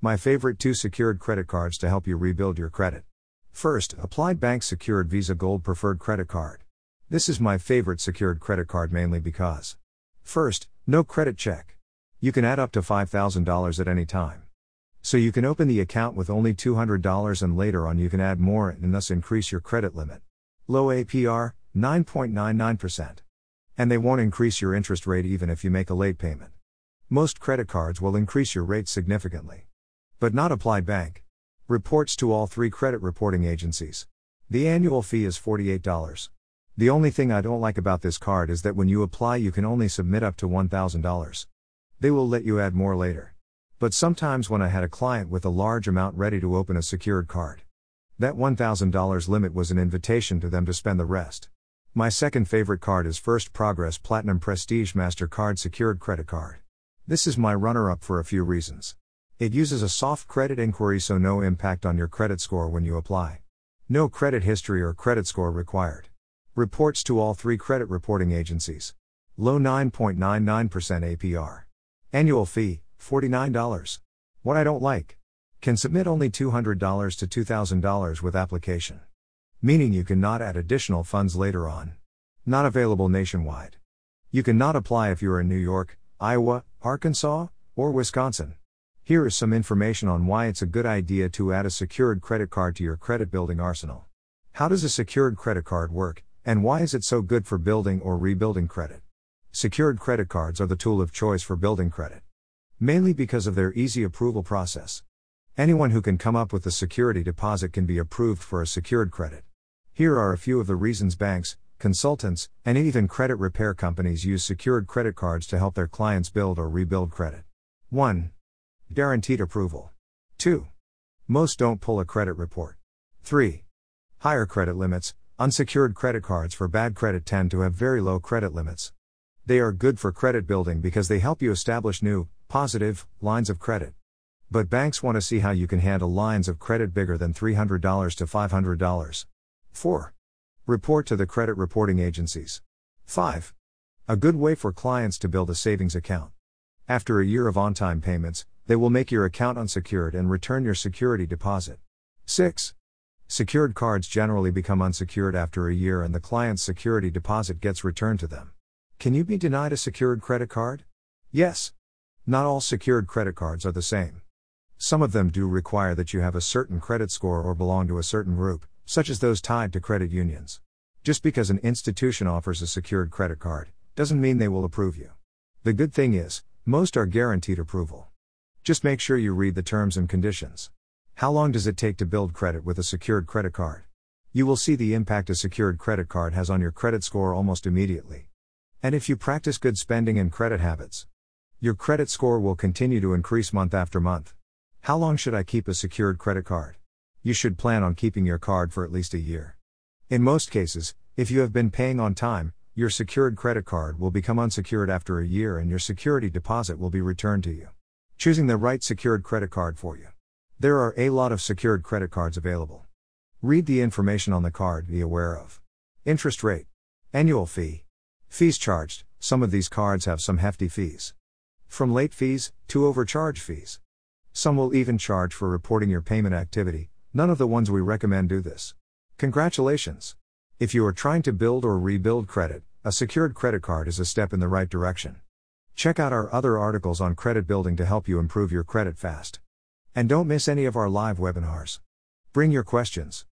My favorite two secured credit cards to help you rebuild your credit. First, Applied Bank Secured Visa Gold Preferred Credit Card. This is my favorite secured credit card mainly because. First, no credit check. You can add up to $5,000 at any time. So you can open the account with only $200 and later on you can add more and thus increase your credit limit. Low APR, 9.99%. And they won't increase your interest rate even if you make a late payment. Most credit cards will increase your rate significantly. But not Applied Bank. Reports to all three credit reporting agencies. The annual fee is $48. The only thing I don't like about this card is that when you apply, you can only submit up to $1,000. They will let you add more later. But sometimes when I had a client with a large amount ready to open a secured card, that $1,000 limit was an invitation to them to spend the rest. My second favorite card is First Progress Platinum Prestige MasterCard Secured Credit Card. This is my runner up for a few reasons. It uses a soft credit inquiry so no impact on your credit score when you apply. No credit history or credit score required. Reports to all three credit reporting agencies. Low 9.99% APR. Annual fee $49. What I don't like. Can submit only $200 to $2,000 with application. Meaning you cannot add additional funds later on. Not available nationwide. You cannot apply if you are in New York, Iowa, Arkansas, or Wisconsin. Here is some information on why it's a good idea to add a secured credit card to your credit building arsenal. How does a secured credit card work, and why is it so good for building or rebuilding credit? Secured credit cards are the tool of choice for building credit. Mainly because of their easy approval process. Anyone who can come up with a security deposit can be approved for a secured credit. Here are a few of the reasons banks, consultants, and even credit repair companies use secured credit cards to help their clients build or rebuild credit. 1. Guaranteed approval. 2. Most don't pull a credit report. 3. Higher credit limits. Unsecured credit cards for bad credit tend to have very low credit limits. They are good for credit building because they help you establish new, positive, lines of credit. But banks want to see how you can handle lines of credit bigger than $300 to $500. 4. Report to the credit reporting agencies. 5. A good way for clients to build a savings account. After a year of on time payments, they will make your account unsecured and return your security deposit. 6. Secured cards generally become unsecured after a year and the client's security deposit gets returned to them. Can you be denied a secured credit card? Yes. Not all secured credit cards are the same. Some of them do require that you have a certain credit score or belong to a certain group, such as those tied to credit unions. Just because an institution offers a secured credit card, doesn't mean they will approve you. The good thing is, most are guaranteed approval. Just make sure you read the terms and conditions. How long does it take to build credit with a secured credit card? You will see the impact a secured credit card has on your credit score almost immediately. And if you practice good spending and credit habits, your credit score will continue to increase month after month. How long should I keep a secured credit card? You should plan on keeping your card for at least a year. In most cases, if you have been paying on time, your secured credit card will become unsecured after a year and your security deposit will be returned to you. Choosing the right secured credit card for you. There are a lot of secured credit cards available. Read the information on the card, be aware of interest rate, annual fee, Fees charged some of these cards have some hefty fees. From late fees to overcharge fees. Some will even charge for reporting your payment activity, none of the ones we recommend do this. Congratulations! If you are trying to build or rebuild credit, a secured credit card is a step in the right direction. Check out our other articles on credit building to help you improve your credit fast. And don't miss any of our live webinars. Bring your questions.